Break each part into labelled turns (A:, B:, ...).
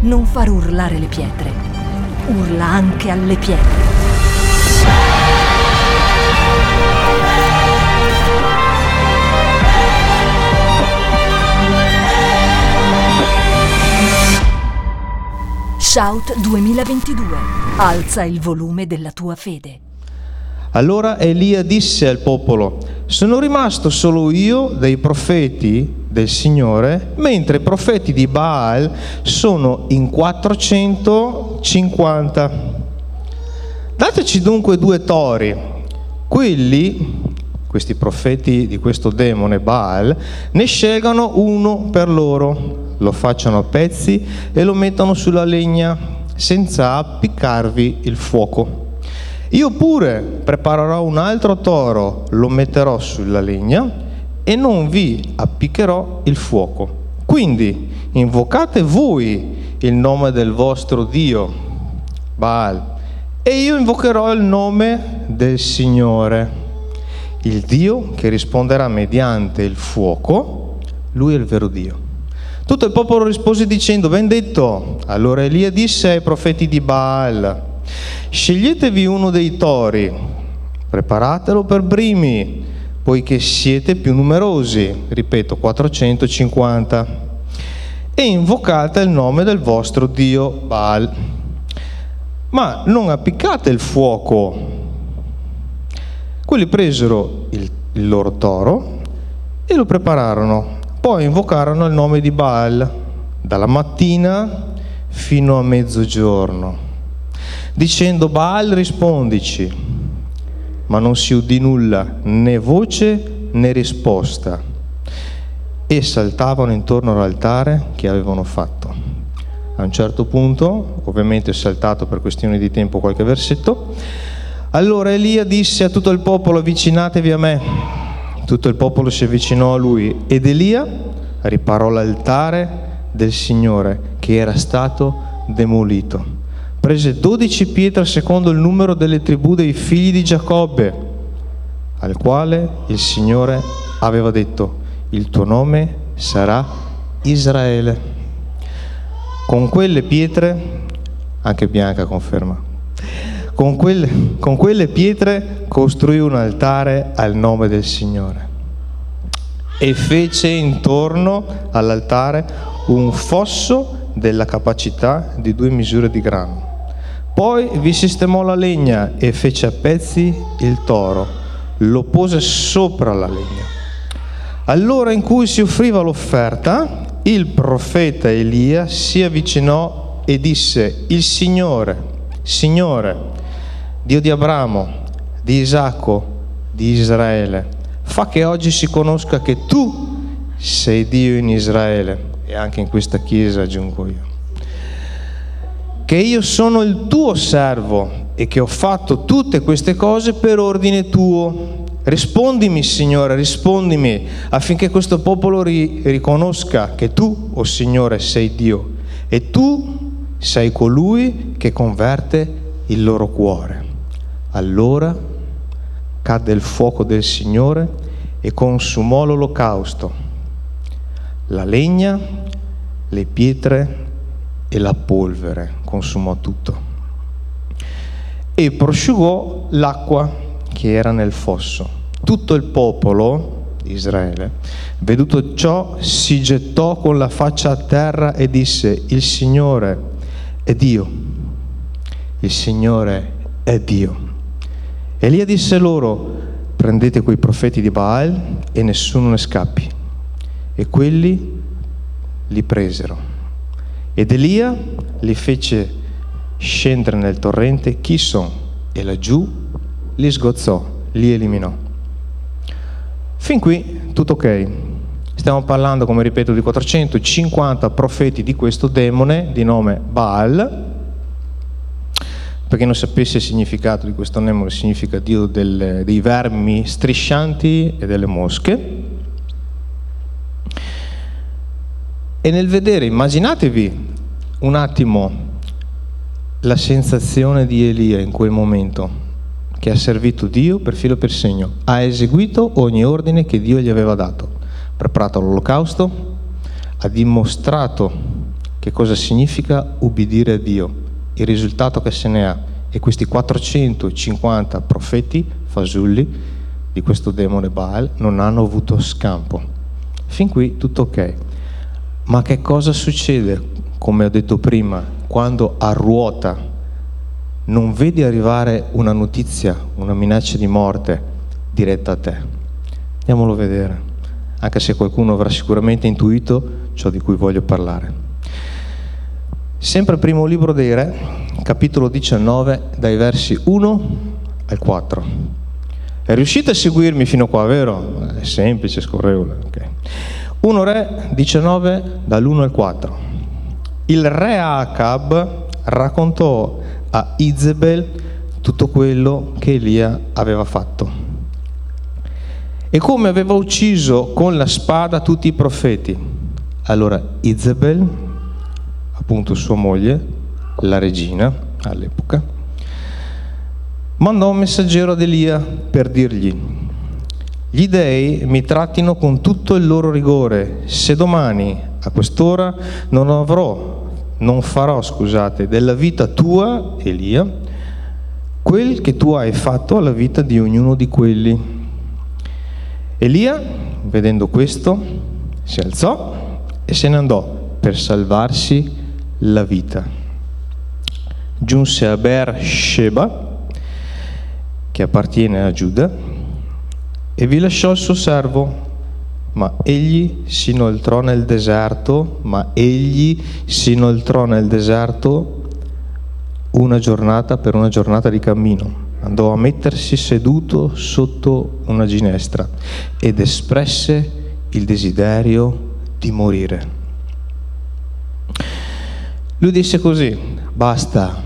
A: non far urlare le pietre, urla anche alle pietre. Shout 2022. Alza il volume della tua fede.
B: Allora Elia disse al popolo, sono rimasto solo io dei profeti del Signore, mentre i profeti di Baal sono in 450. Dateci dunque due tori, quelli, questi profeti di questo demone Baal, ne scelgano uno per loro, lo facciano a pezzi e lo mettano sulla legna senza appiccarvi il fuoco. Io pure preparerò un altro toro, lo metterò sulla legna e non vi appiccherò il fuoco. Quindi invocate voi il nome del vostro Dio, Baal, e io invocherò il nome del Signore, il Dio che risponderà mediante il fuoco, lui è il vero Dio. Tutto il popolo rispose dicendo, ben detto. Allora Elia disse ai profeti di Baal, Sceglietevi uno dei tori, preparatelo per primi, poiché siete più numerosi, ripeto 450, e invocate il nome del vostro Dio Baal. Ma non appiccate il fuoco. Quelli presero il, il loro toro e lo prepararono, poi invocarono il nome di Baal dalla mattina fino a mezzogiorno. Dicendo Baal rispondici, ma non si udì nulla, né voce né risposta, e saltavano intorno all'altare che avevano fatto. A un certo punto, ovviamente è saltato per questioni di tempo qualche versetto, allora Elia disse a tutto il popolo avvicinatevi a me. Tutto il popolo si avvicinò a lui ed Elia riparò l'altare del Signore che era stato demolito prese dodici pietre secondo il numero delle tribù dei figli di Giacobbe, al quale il Signore aveva detto, il tuo nome sarà Israele. Con quelle pietre, anche Bianca conferma, con quelle, con quelle pietre costruì un altare al nome del Signore e fece intorno all'altare un fosso della capacità di due misure di grano. Poi vi sistemò la legna e fece a pezzi il toro, lo pose sopra la legna. Allora in cui si offriva l'offerta, il profeta Elia si avvicinò e disse, il Signore, Signore, Dio di Abramo, di Isacco, di Israele, fa che oggi si conosca che tu sei Dio in Israele. E anche in questa chiesa aggiungo io che io sono il tuo servo e che ho fatto tutte queste cose per ordine tuo. Rispondimi, Signore, rispondimi affinché questo popolo ri- riconosca che tu, o oh Signore, sei Dio e tu sei colui che converte il loro cuore. Allora cadde il fuoco del Signore e consumò l'olocausto, la legna, le pietre e la polvere consumò tutto. E prosciugò l'acqua che era nel fosso. Tutto il popolo di Israele, veduto ciò, si gettò con la faccia a terra e disse, il Signore è Dio, il Signore è Dio. Elia disse loro, prendete quei profeti di Baal e nessuno ne scappi. E quelli li presero ed Elia li fece scendere nel torrente Chison e laggiù li sgozzò, li eliminò. Fin qui tutto ok. Stiamo parlando, come ripeto, di 450 profeti di questo demone di nome Baal. Per chi non sapesse il significato di questo demone, significa Dio del, dei vermi striscianti e delle mosche. E nel vedere, immaginatevi un attimo la sensazione di Elia in quel momento, che ha servito Dio per filo e per segno, ha eseguito ogni ordine che Dio gli aveva dato, preparato l'olocausto, ha dimostrato che cosa significa ubbidire a Dio, il risultato che se ne ha. E questi 450 profeti fasulli di questo demone Baal non hanno avuto scampo. Fin qui tutto ok. Ma che cosa succede, come ho detto prima, quando a ruota non vedi arrivare una notizia, una minaccia di morte diretta a te? Andiamolo a vedere, anche se qualcuno avrà sicuramente intuito ciò di cui voglio parlare. Sempre primo libro dei Re, capitolo 19, dai versi 1 al 4. È riuscite a seguirmi fino a qua, vero? È semplice, scorrevole. Okay. 1 Re 19, dall'1 al 4. Il re Acab raccontò a Izebel tutto quello che Elia aveva fatto e come aveva ucciso con la spada tutti i profeti. Allora Izebel appunto sua moglie, la regina all'epoca, mandò un messaggero ad Elia per dirgli, gli dei mi trattino con tutto il loro rigore, se domani a quest'ora non avrò, non farò, scusate, della vita tua, Elia, quel che tu hai fatto alla vita di ognuno di quelli. Elia, vedendo questo, si alzò e se ne andò per salvarsi la vita. Giunse a Beersheba, che appartiene a Giuda, e vi lasciò il suo servo, ma egli si inoltrò nel deserto, ma egli si inoltrò nel deserto una giornata per una giornata di cammino. Andò a mettersi seduto sotto una ginestra ed espresse il desiderio di morire. Lui disse così, basta,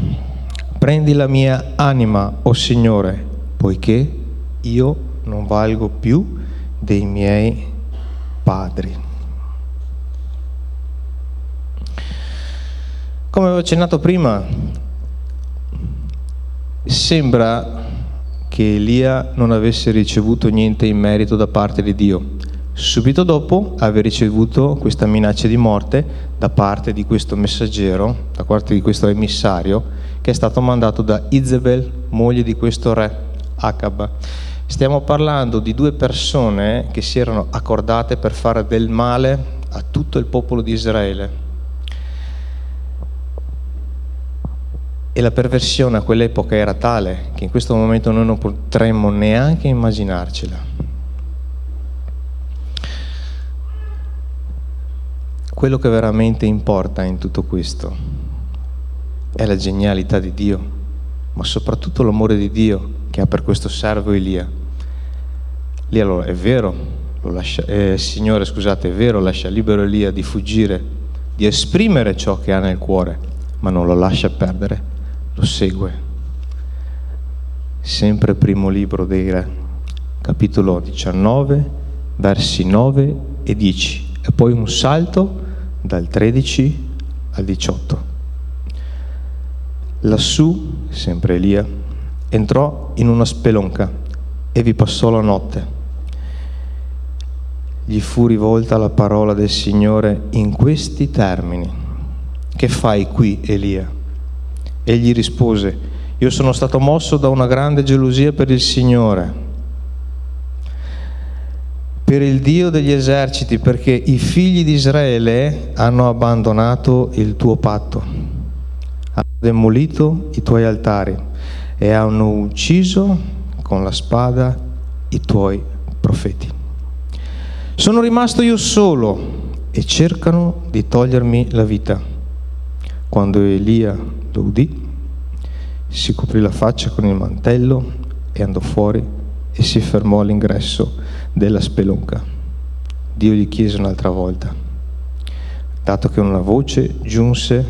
B: prendi la mia anima, o oh Signore, poiché io non valgo più dei miei padri. Come avevo accennato prima, sembra che Elia non avesse ricevuto niente in merito da parte di Dio subito dopo aver ricevuto questa minaccia di morte da parte di questo messaggero, da parte di questo emissario, che è stato mandato da Izebel, moglie di questo re, Acab. Stiamo parlando di due persone che si erano accordate per fare del male a tutto il popolo di Israele. E la perversione a quell'epoca era tale che in questo momento noi non potremmo neanche immaginarcela. Quello che veramente importa in tutto questo è la genialità di Dio, ma soprattutto l'amore di Dio che ha per questo servo Elia. Lì allora è vero, lascia, eh, Signore scusate, è vero, lascia libero Elia di fuggire, di esprimere ciò che ha nel cuore, ma non lo lascia perdere, lo segue. Sempre primo libro dei Re, capitolo 19, versi 9 e 10, e poi un salto dal 13 al 18. Lassù, sempre Elia, entrò in una spelonca e vi passò la notte. Gli fu rivolta la parola del Signore in questi termini. Che fai qui, Elia? Egli rispose, io sono stato mosso da una grande gelosia per il Signore per il Dio degli eserciti, perché i figli di Israele hanno abbandonato il tuo patto, hanno demolito i tuoi altari e hanno ucciso con la spada i tuoi profeti. Sono rimasto io solo e cercano di togliermi la vita. Quando Elia lo udì, si coprì la faccia con il mantello e andò fuori e si fermò all'ingresso della spelonca. Dio gli chiese un'altra volta, dato che una voce giunse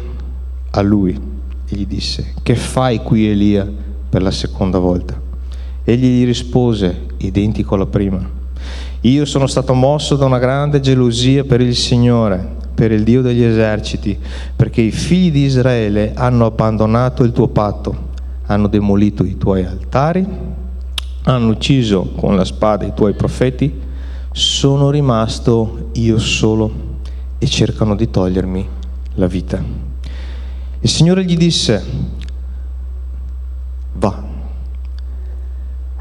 B: a lui e gli disse, che fai qui Elia per la seconda volta? Egli gli rispose, identico alla prima, io sono stato mosso da una grande gelosia per il Signore, per il Dio degli eserciti, perché i figli di Israele hanno abbandonato il tuo patto, hanno demolito i tuoi altari hanno ucciso con la spada i tuoi profeti, sono rimasto io solo e cercano di togliermi la vita. Il Signore gli disse, va,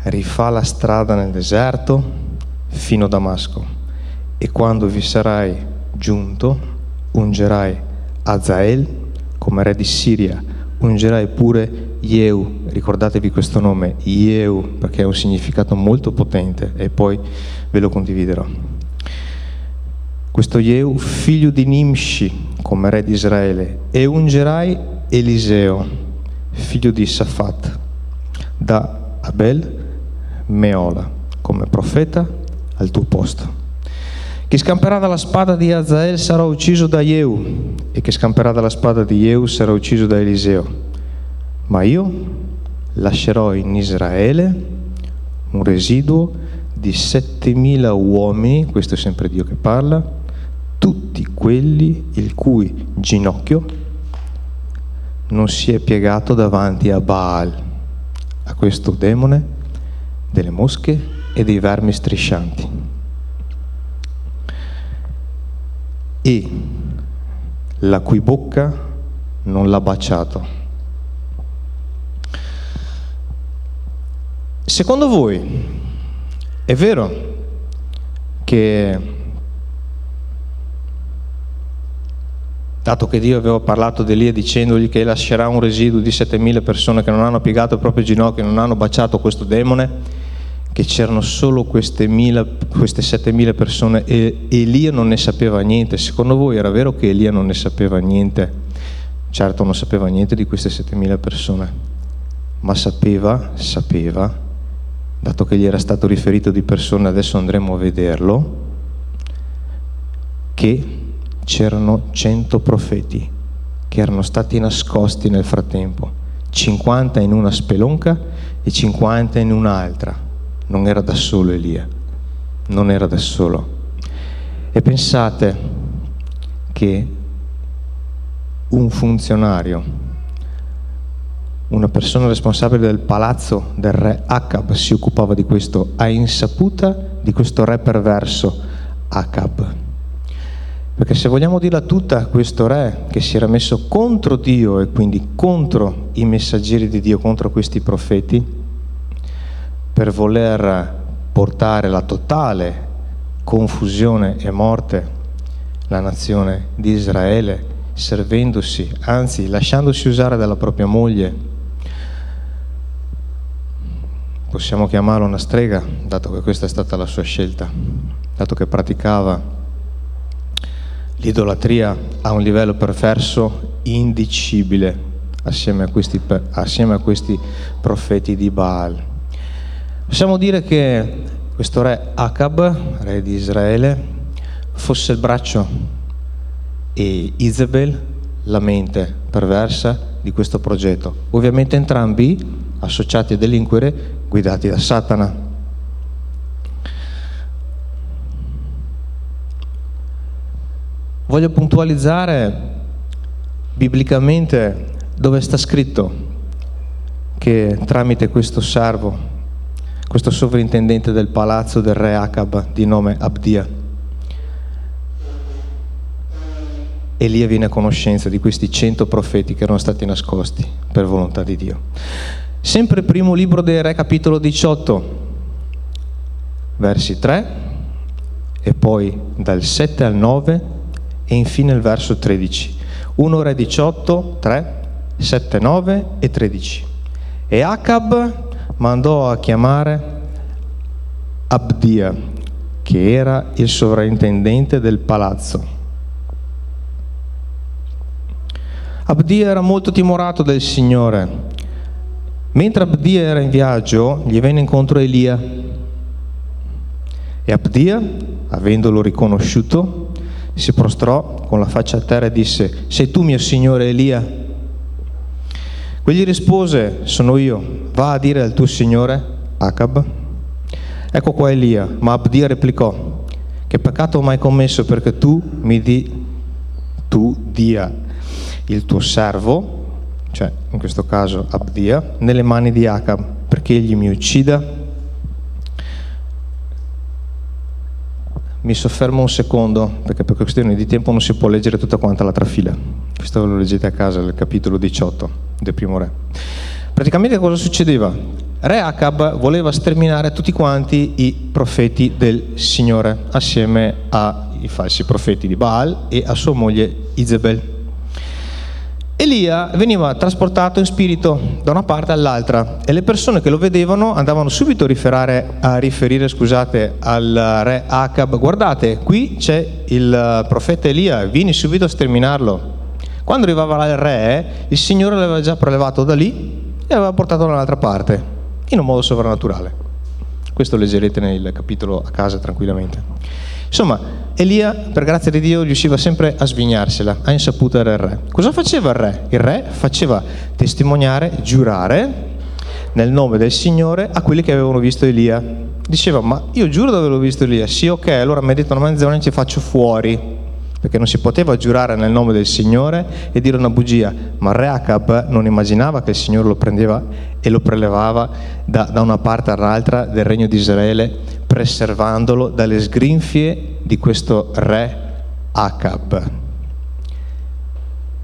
B: rifà la strada nel deserto fino a Damasco e quando vi sarai giunto ungerai Azael come re di Siria, ungerai pure Yehu, ricordatevi questo nome, Yehu, perché ha un significato molto potente e poi ve lo condividerò. Questo Yehu, figlio di Nimshi, come re di Israele, e ungerai Eliseo, figlio di Safat, da Abel Meola, come profeta al tuo posto. Chi scamperà dalla spada di Azael sarà ucciso da Yehu, e chi scamperà dalla spada di Yehu sarà ucciso da Eliseo ma io lascerò in Israele un residuo di 7.000 uomini, questo è sempre Dio che parla, tutti quelli il cui ginocchio non si è piegato davanti a Baal, a questo demone delle mosche e dei vermi striscianti. E la cui bocca non l'ha baciato. Secondo voi è vero che, dato che Dio aveva parlato di Elia dicendogli che lascerà un residuo di 7.000 persone che non hanno piegato il proprio ginocchio, non hanno baciato questo demone, che c'erano solo queste, mila, queste 7.000 persone e Elia non ne sapeva niente. Secondo voi era vero che Elia non ne sapeva niente? Certo non sapeva niente di queste 7.000 persone, ma sapeva, sapeva dato che gli era stato riferito di persona, adesso andremo a vederlo, che c'erano cento profeti che erano stati nascosti nel frattempo, 50 in una spelonca e 50 in un'altra. Non era da solo Elia, non era da solo. E pensate che un funzionario una persona responsabile del palazzo del re Acab si occupava di questo a insaputa di questo re perverso Acab. Perché se vogliamo dirla tutta, questo re che si era messo contro Dio e quindi contro i messaggeri di Dio, contro questi profeti, per voler portare la totale confusione e morte la nazione di Israele, servendosi, anzi lasciandosi usare dalla propria moglie possiamo chiamarlo una strega, dato che questa è stata la sua scelta, dato che praticava l'idolatria a un livello perverso indicibile assieme a questi, assieme a questi profeti di Baal. Possiamo dire che questo re Acab, re di Israele, fosse il braccio e Isabel la mente perversa di questo progetto. Ovviamente entrambi associati a delinquere guidati da Satana. Voglio puntualizzare biblicamente dove sta scritto che tramite questo servo, questo sovrintendente del palazzo del re Acab di nome Abdia, Elia viene a conoscenza di questi cento profeti che erano stati nascosti per volontà di Dio. Sempre primo libro dei Re, capitolo 18, versi 3, e poi dal 7 al 9 e infine il verso 13. 1 Re 18, 3, 7, 9 e 13. E Acab mandò a chiamare Abdia, che era il sovrintendente del palazzo. Abdia era molto timorato del Signore Mentre Abdia era in viaggio, gli venne incontro Elia. E Abdia, avendolo riconosciuto, si prostrò con la faccia a terra e disse, sei tu mio signore Elia? Quegli rispose, sono io, va a dire al tuo signore, Acab. Ecco qua Elia, ma Abdia replicò, che peccato ho mai commesso perché tu mi di, tu dia il tuo servo cioè in questo caso Abdia, nelle mani di Acab perché egli mi uccida. Mi soffermo un secondo, perché per questione di tempo non si può leggere tutta quanta la trafila. Questo lo leggete a casa, nel capitolo 18 del primo re. Praticamente cosa succedeva? Re Acab voleva sterminare tutti quanti i profeti del Signore, assieme ai falsi profeti di Baal e a sua moglie Izebel. Elia veniva trasportato in spirito da una parte all'altra e le persone che lo vedevano andavano subito a riferire, a riferire scusate, al re Acab, guardate, qui c'è il profeta Elia, vieni subito a sterminarlo. Quando arrivava il re, il Signore l'aveva già prelevato da lì e aveva portato dall'altra parte, in un modo sovrannaturale. Questo leggerete nel capitolo a casa tranquillamente. Insomma, Elia, per grazia di Dio, riusciva sempre a svignarsela, a insaputa del re. Cosa faceva il re? Il re faceva testimoniare, giurare nel nome del Signore a quelli che avevano visto Elia. Diceva, ma io giuro di averlo visto Elia. Sì, ok, allora mi ha detto una mezz'ora e ci faccio fuori perché non si poteva giurare nel nome del Signore e dire una bugia, ma re Acab non immaginava che il Signore lo prendeva e lo prelevava da, da una parte all'altra del regno di Israele, preservandolo dalle sgrinfie di questo re Acab.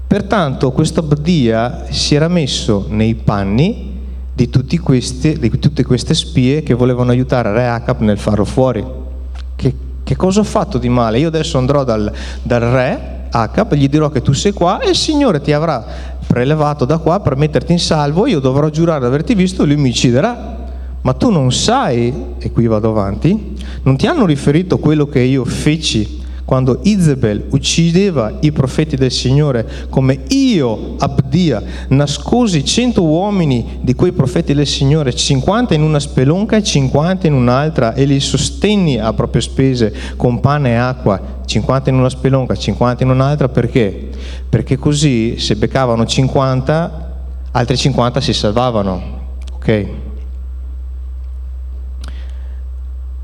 B: Pertanto questo Abdia si era messo nei panni di, questi, di tutte queste spie che volevano aiutare re Acab nel farlo fuori. Che cosa ho fatto di male? Io adesso andrò dal, dal re Acab, gli dirò che tu sei qua e il Signore ti avrà prelevato da qua per metterti in salvo, io dovrò giurare di averti visto e lui mi ucciderà. Ma tu non sai, e qui vado avanti, non ti hanno riferito quello che io feci quando Izebel uccideva i profeti del Signore, come io, Abdia, nascosi cento uomini di quei profeti del Signore, 50 in una spelonca e 50 in un'altra, e li sostenni a proprie spese con pane e acqua, 50 in una spelonca, 50 in un'altra, perché? Perché così se beccavano 50, altri 50 si salvavano. Ok?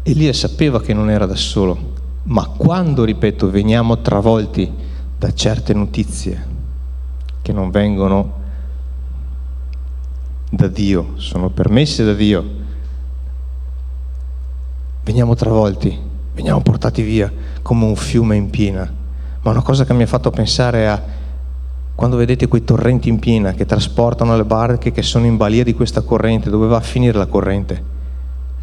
B: Elia sapeva che non era da solo ma quando, ripeto, veniamo travolti da certe notizie che non vengono da Dio, sono permesse da Dio, veniamo travolti, veniamo portati via come un fiume in piena. Ma una cosa che mi ha fatto pensare a quando vedete quei torrenti in piena che trasportano le barche che sono in balia di questa corrente, dove va a finire la corrente?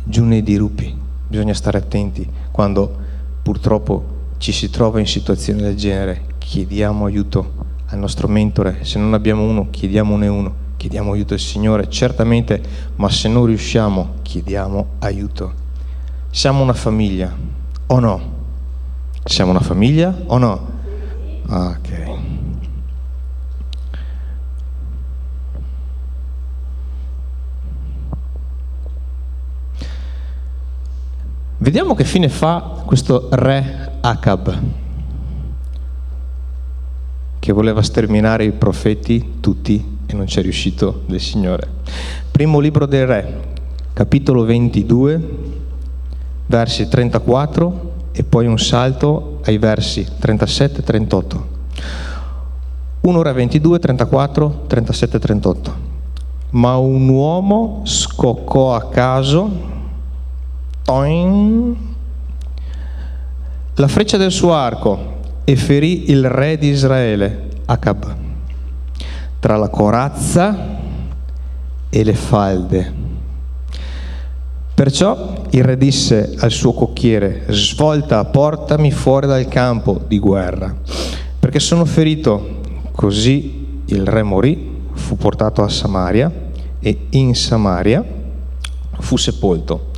B: Giù nei dirupi. Bisogna stare attenti quando purtroppo ci si trova in situazioni del genere, chiediamo aiuto al nostro mentore, se non abbiamo uno, chiediamone uno, chiediamo aiuto al Signore, certamente, ma se non riusciamo, chiediamo aiuto. Siamo una famiglia, o no? Siamo una famiglia o no? Ah, ok. Vediamo che fine fa questo re Acab, che voleva sterminare i profeti tutti e non c'è riuscito del Signore. Primo libro del re, capitolo 22, versi 34 e poi un salto ai versi 37 e 38. 1 re 22, 34, 37 e 38. Ma un uomo scoccò a caso toin, la freccia del suo arco e ferì il re di Israele, Acab, tra la corazza e le falde. Perciò il re disse al suo cocchiere, svolta, portami fuori dal campo di guerra, perché sono ferito. Così il re morì, fu portato a Samaria e in Samaria fu sepolto.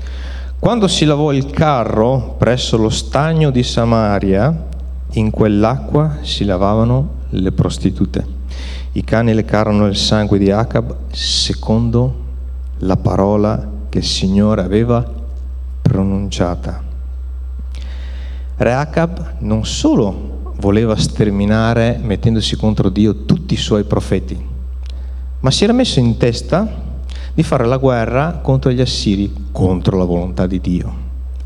B: Quando si lavò il carro presso lo stagno di Samaria, in quell'acqua si lavavano le prostitute. I cani lecarono il sangue di Acab secondo la parola che il Signore aveva pronunciata. Re Acab non solo voleva sterminare, mettendosi contro Dio, tutti i suoi profeti, ma si era messo in testa di fare la guerra contro gli assiri, contro la volontà di Dio.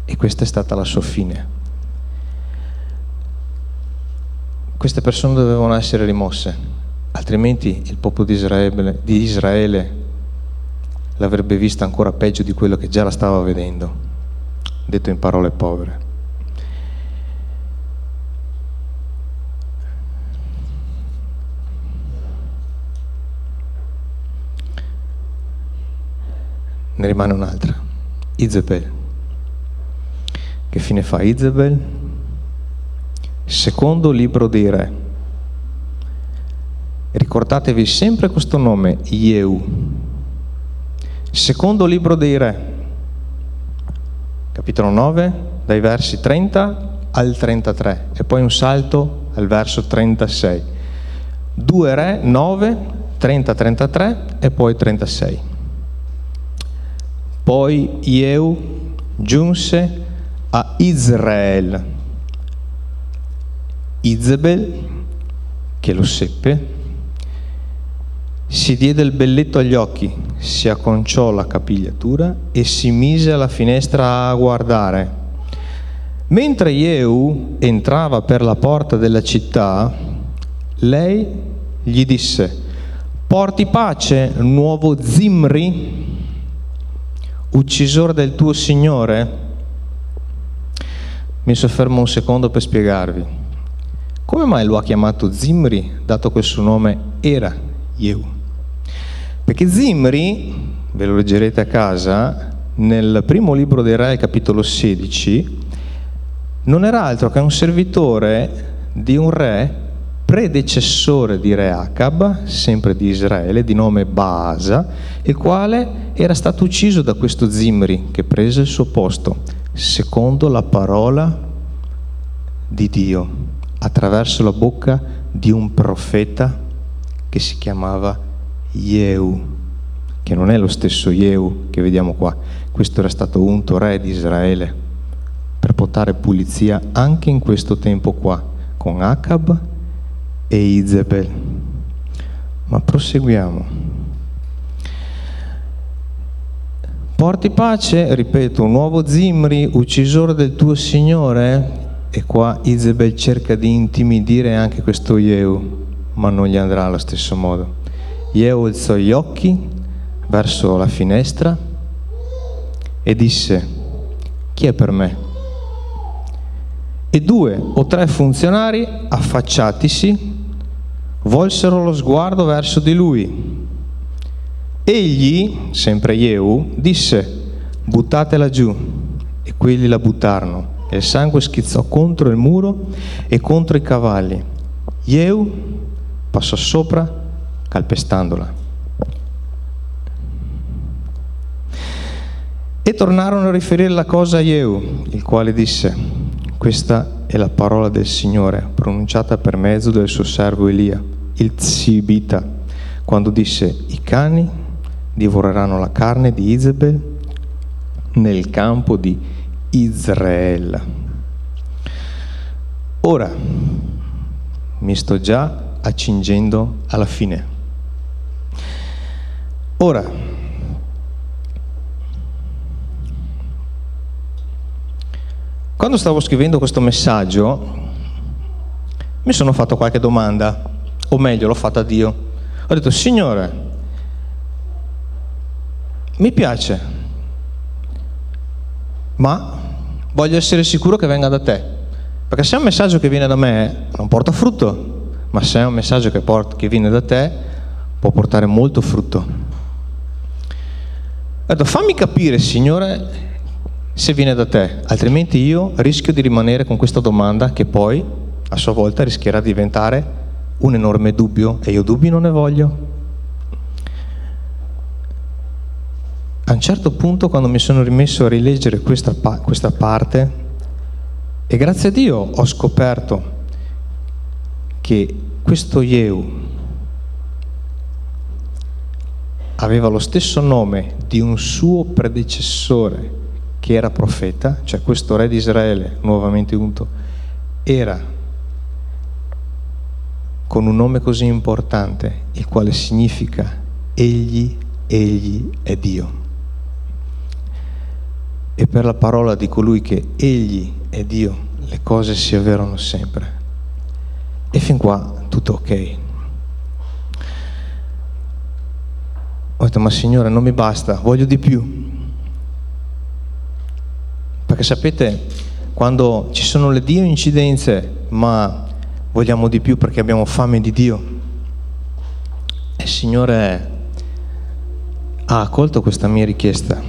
B: E questa è stata la sua fine. Queste persone dovevano essere rimosse, altrimenti il popolo di Israele, di Israele l'avrebbe vista ancora peggio di quello che già la stava vedendo, detto in parole povere. Ne rimane un'altra, Izebel. Che fine fa Izebel? Secondo libro dei re. Ricordatevi sempre questo nome, Yehu. Secondo libro dei re, capitolo 9, dai versi 30 al 33 e poi un salto al verso 36. 2 re, 9, 30, 33 e poi 36. Poi Yehu giunse a Israel. Izebel, che lo seppe, si diede il belletto agli occhi, si acconciò la capigliatura e si mise alla finestra a guardare. Mentre Jehu entrava per la porta della città, lei gli disse, porti pace, nuovo Zimri, uccisore del tuo Signore? Mi soffermo un secondo per spiegarvi. Come mai lo ha chiamato Zimri, dato che il suo nome era Yehu? Perché Zimri, ve lo leggerete a casa, nel primo libro dei Re, capitolo 16, non era altro che un servitore di un re predecessore di re Acab, sempre di Israele, di nome Baasa, il quale era stato ucciso da questo Zimri che prese il suo posto secondo la parola di Dio, attraverso la bocca di un profeta che si chiamava Yehu, che non è lo stesso Yehu che vediamo qua. Questo era stato unto re di Israele per portare pulizia anche in questo tempo qua, con Acab e Izebel. Ma proseguiamo. Porti pace, ripeto, un nuovo Zimri, uccisore del tuo Signore? E qua Izebel cerca di intimidire anche questo Yehu, ma non gli andrà allo stesso modo. Yehu alzò gli occhi verso la finestra e disse, chi è per me? E due o tre funzionari, affacciatisi, volsero lo sguardo verso di lui Egli, sempre Jehu, disse, buttatela giù. E quelli la buttarono. E il sangue schizzò contro il muro e contro i cavalli. Jehu passò sopra calpestandola. E tornarono a riferire la cosa a Jehu, il quale disse, questa è la parola del Signore, pronunciata per mezzo del suo servo Elia, il Zibita, quando disse, i cani divoreranno la carne di Izebel nel campo di Israele. Ora mi sto già accingendo alla fine. Ora, quando stavo scrivendo questo messaggio, mi sono fatto qualche domanda, o meglio, l'ho fatta a Dio. Ho detto, Signore, mi piace, ma voglio essere sicuro che venga da te. Perché se è un messaggio che viene da me non porta frutto, ma se è un messaggio che, porta, che viene da te può portare molto frutto. Allora, fammi capire, Signore, se viene da te, altrimenti io rischio di rimanere con questa domanda che poi a sua volta rischierà di diventare un enorme dubbio e io dubbi non ne voglio. A un certo punto, quando mi sono rimesso a rileggere questa, questa parte, e grazie a Dio ho scoperto che questo Yehu aveva lo stesso nome di un suo predecessore che era profeta, cioè questo re di Israele, nuovamente unto, era con un nome così importante, il quale significa egli, egli è Dio e per la parola di colui che Egli è Dio, le cose si avverano sempre. E fin qua tutto ok. Ho detto, ma Signore, non mi basta, voglio di più. Perché sapete, quando ci sono le Dio incidenze, ma vogliamo di più perché abbiamo fame di Dio. E Signore, ha accolto questa mia richiesta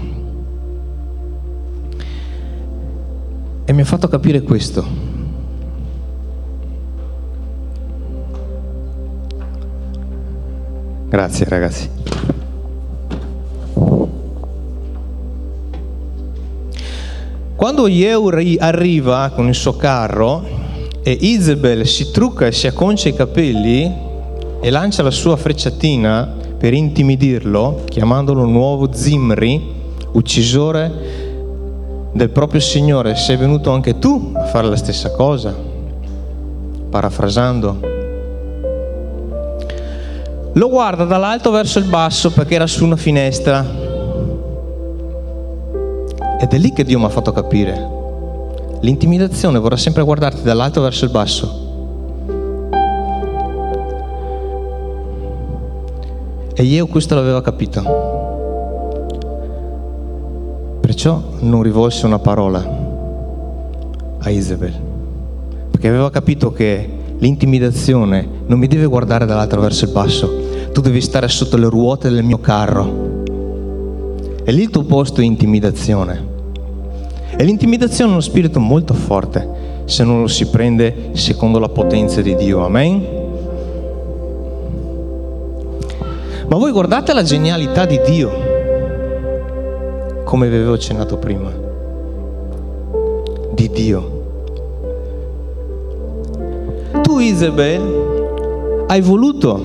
B: e mi ha fatto capire questo. Grazie ragazzi. Quando Yehu arriva con il suo carro e Isabel si trucca e si acconcia i capelli e lancia la sua frecciatina per intimidirlo, chiamandolo nuovo Zimri, uccisore del proprio Signore, sei venuto anche tu a fare la stessa cosa? Parafrasando. Lo guarda dall'alto verso il basso perché era su una finestra ed è lì che Dio mi ha fatto capire. L'intimidazione vorrà sempre guardarti dall'alto verso il basso. E io questo l'aveva capito. Perciò non rivolse una parola a Isabel. Perché aveva capito che l'intimidazione non mi deve guardare dall'alto verso il basso. Tu devi stare sotto le ruote del mio carro. E lì il tuo posto è intimidazione. E l'intimidazione è uno spirito molto forte se non lo si prende secondo la potenza di Dio. Amen? Ma voi guardate la genialità di Dio, come vi avevo accennato prima, di Dio. Tu Isabel hai voluto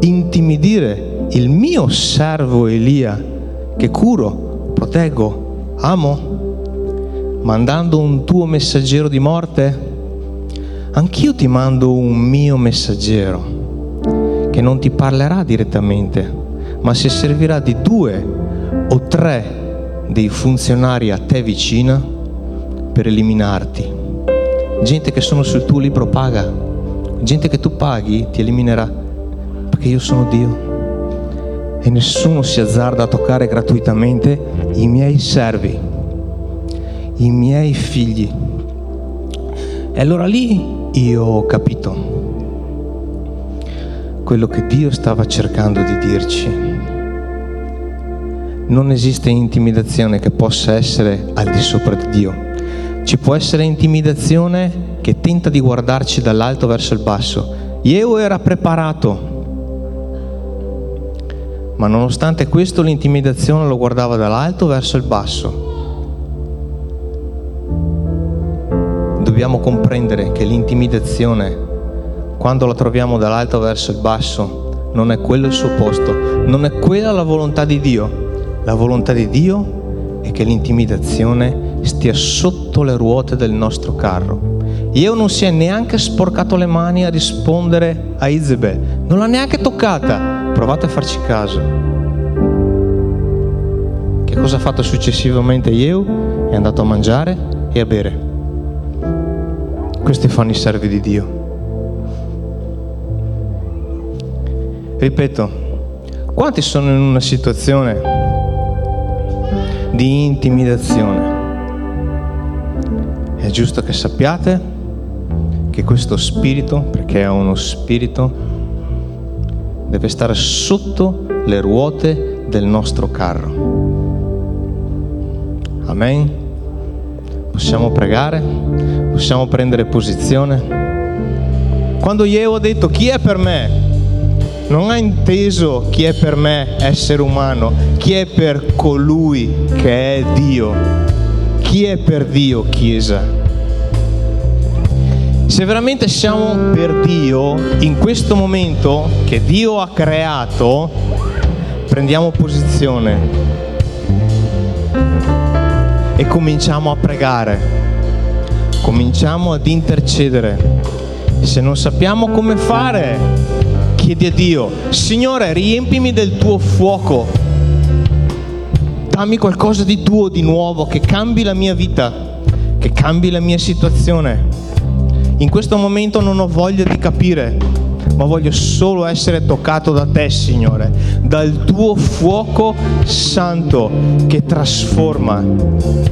B: intimidire il mio servo Elia che curo, proteggo, amo mandando un tuo messaggero di morte? Anch'io ti mando un mio messaggero che non ti parlerà direttamente, ma si servirà di due o tre dei funzionari a te vicina per eliminarti. Gente che sono sul tuo libro paga, gente che tu paghi ti eliminerà, perché io sono Dio. E nessuno si azzarda a toccare gratuitamente i miei servi i miei figli. E allora lì io ho capito quello che Dio stava cercando di dirci. Non esiste intimidazione che possa essere al di sopra di Dio. Ci può essere intimidazione che tenta di guardarci dall'alto verso il basso. Io era preparato, ma nonostante questo l'intimidazione lo guardava dall'alto verso il basso dobbiamo comprendere che l'intimidazione, quando la troviamo dall'alto verso il basso, non è quello il suo posto, non è quella la volontà di Dio. La volontà di Dio è che l'intimidazione stia sotto le ruote del nostro carro. Io non si è neanche sporcato le mani a rispondere a Isabel, non l'ha neanche toccata. Provate a farci caso. Che cosa ha fatto successivamente Io? È andato a mangiare e a bere. Questi fanno i servi di Dio. Ripeto, quanti sono in una situazione di intimidazione? È giusto che sappiate che questo spirito, perché è uno spirito, deve stare sotto le ruote del nostro carro. Amen. Possiamo pregare? Possiamo prendere posizione? Quando Io ha detto chi è per me, non ha inteso chi è per me essere umano, chi è per colui che è Dio, chi è per Dio Chiesa. Se veramente siamo per Dio, in questo momento che Dio ha creato, prendiamo posizione e cominciamo a pregare, cominciamo ad intercedere. Se non sappiamo come fare, chiedi a Dio, Signore, riempimi del tuo fuoco, dammi qualcosa di tuo, di nuovo, che cambi la mia vita, che cambi la mia situazione. In questo momento non ho voglia di capire, ma voglio solo essere toccato da te, Signore, dal tuo fuoco santo che trasforma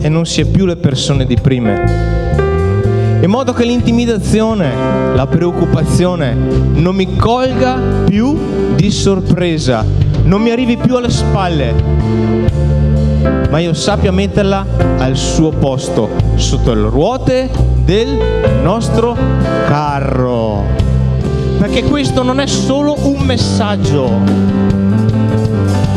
B: e non si è più le persone di prima. In modo che l'intimidazione, la preoccupazione non mi colga più di sorpresa, non mi arrivi più alle spalle, ma io sappia metterla al suo posto, sotto le ruote del nostro carro. Perché questo non è solo un messaggio,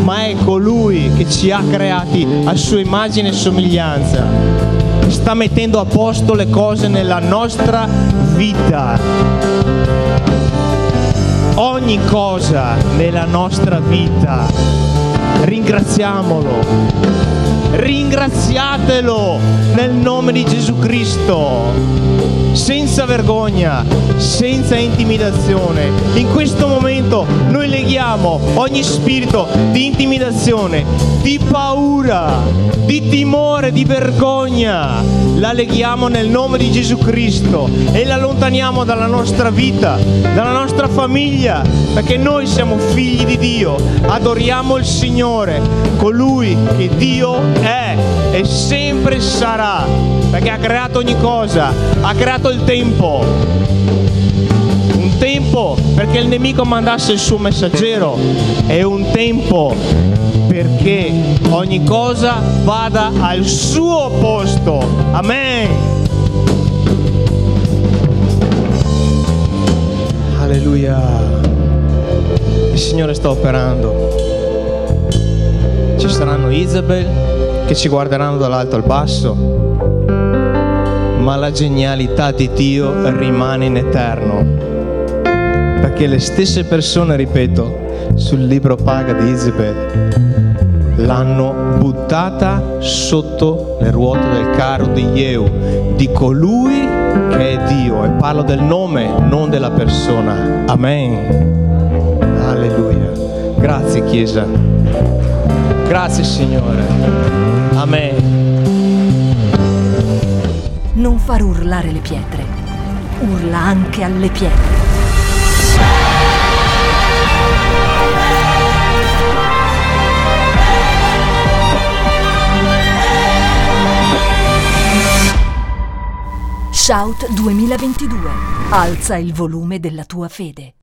B: ma è colui che ci ha creati a sua immagine e somiglianza. Sta mettendo a posto le cose nella nostra vita. Ogni cosa nella nostra vita. Ringraziamolo. Ringraziatelo nel nome di Gesù Cristo senza vergogna, senza intimidazione. In questo momento noi leghiamo ogni spirito di intimidazione, di paura, di timore, di vergogna. La leghiamo nel nome di Gesù Cristo e la allontaniamo dalla nostra vita, dalla nostra famiglia, perché noi siamo figli di Dio, adoriamo il Signore, colui che Dio è e sempre sarà, perché ha creato ogni cosa, ha creato il tempo. Un tempo perché il nemico mandasse il suo messaggero e un tempo perché ogni cosa vada al suo posto. Amen. Alleluia. Il Signore sta operando. Ci saranno Isabel che ci guarderanno dall'alto al basso, ma la genialità di Dio rimane in eterno. Perché le stesse persone, ripeto, sul libro paga di Isabel l'hanno buttata sotto le ruote del carro di Yeu, di colui che è Dio. E parlo del nome, non della persona. Amen. Alleluia. Grazie Chiesa. Grazie Signore. Amen.
A: Non far urlare le pietre, urla anche alle pietre. Shout 2022. Alza il volume della tua fede.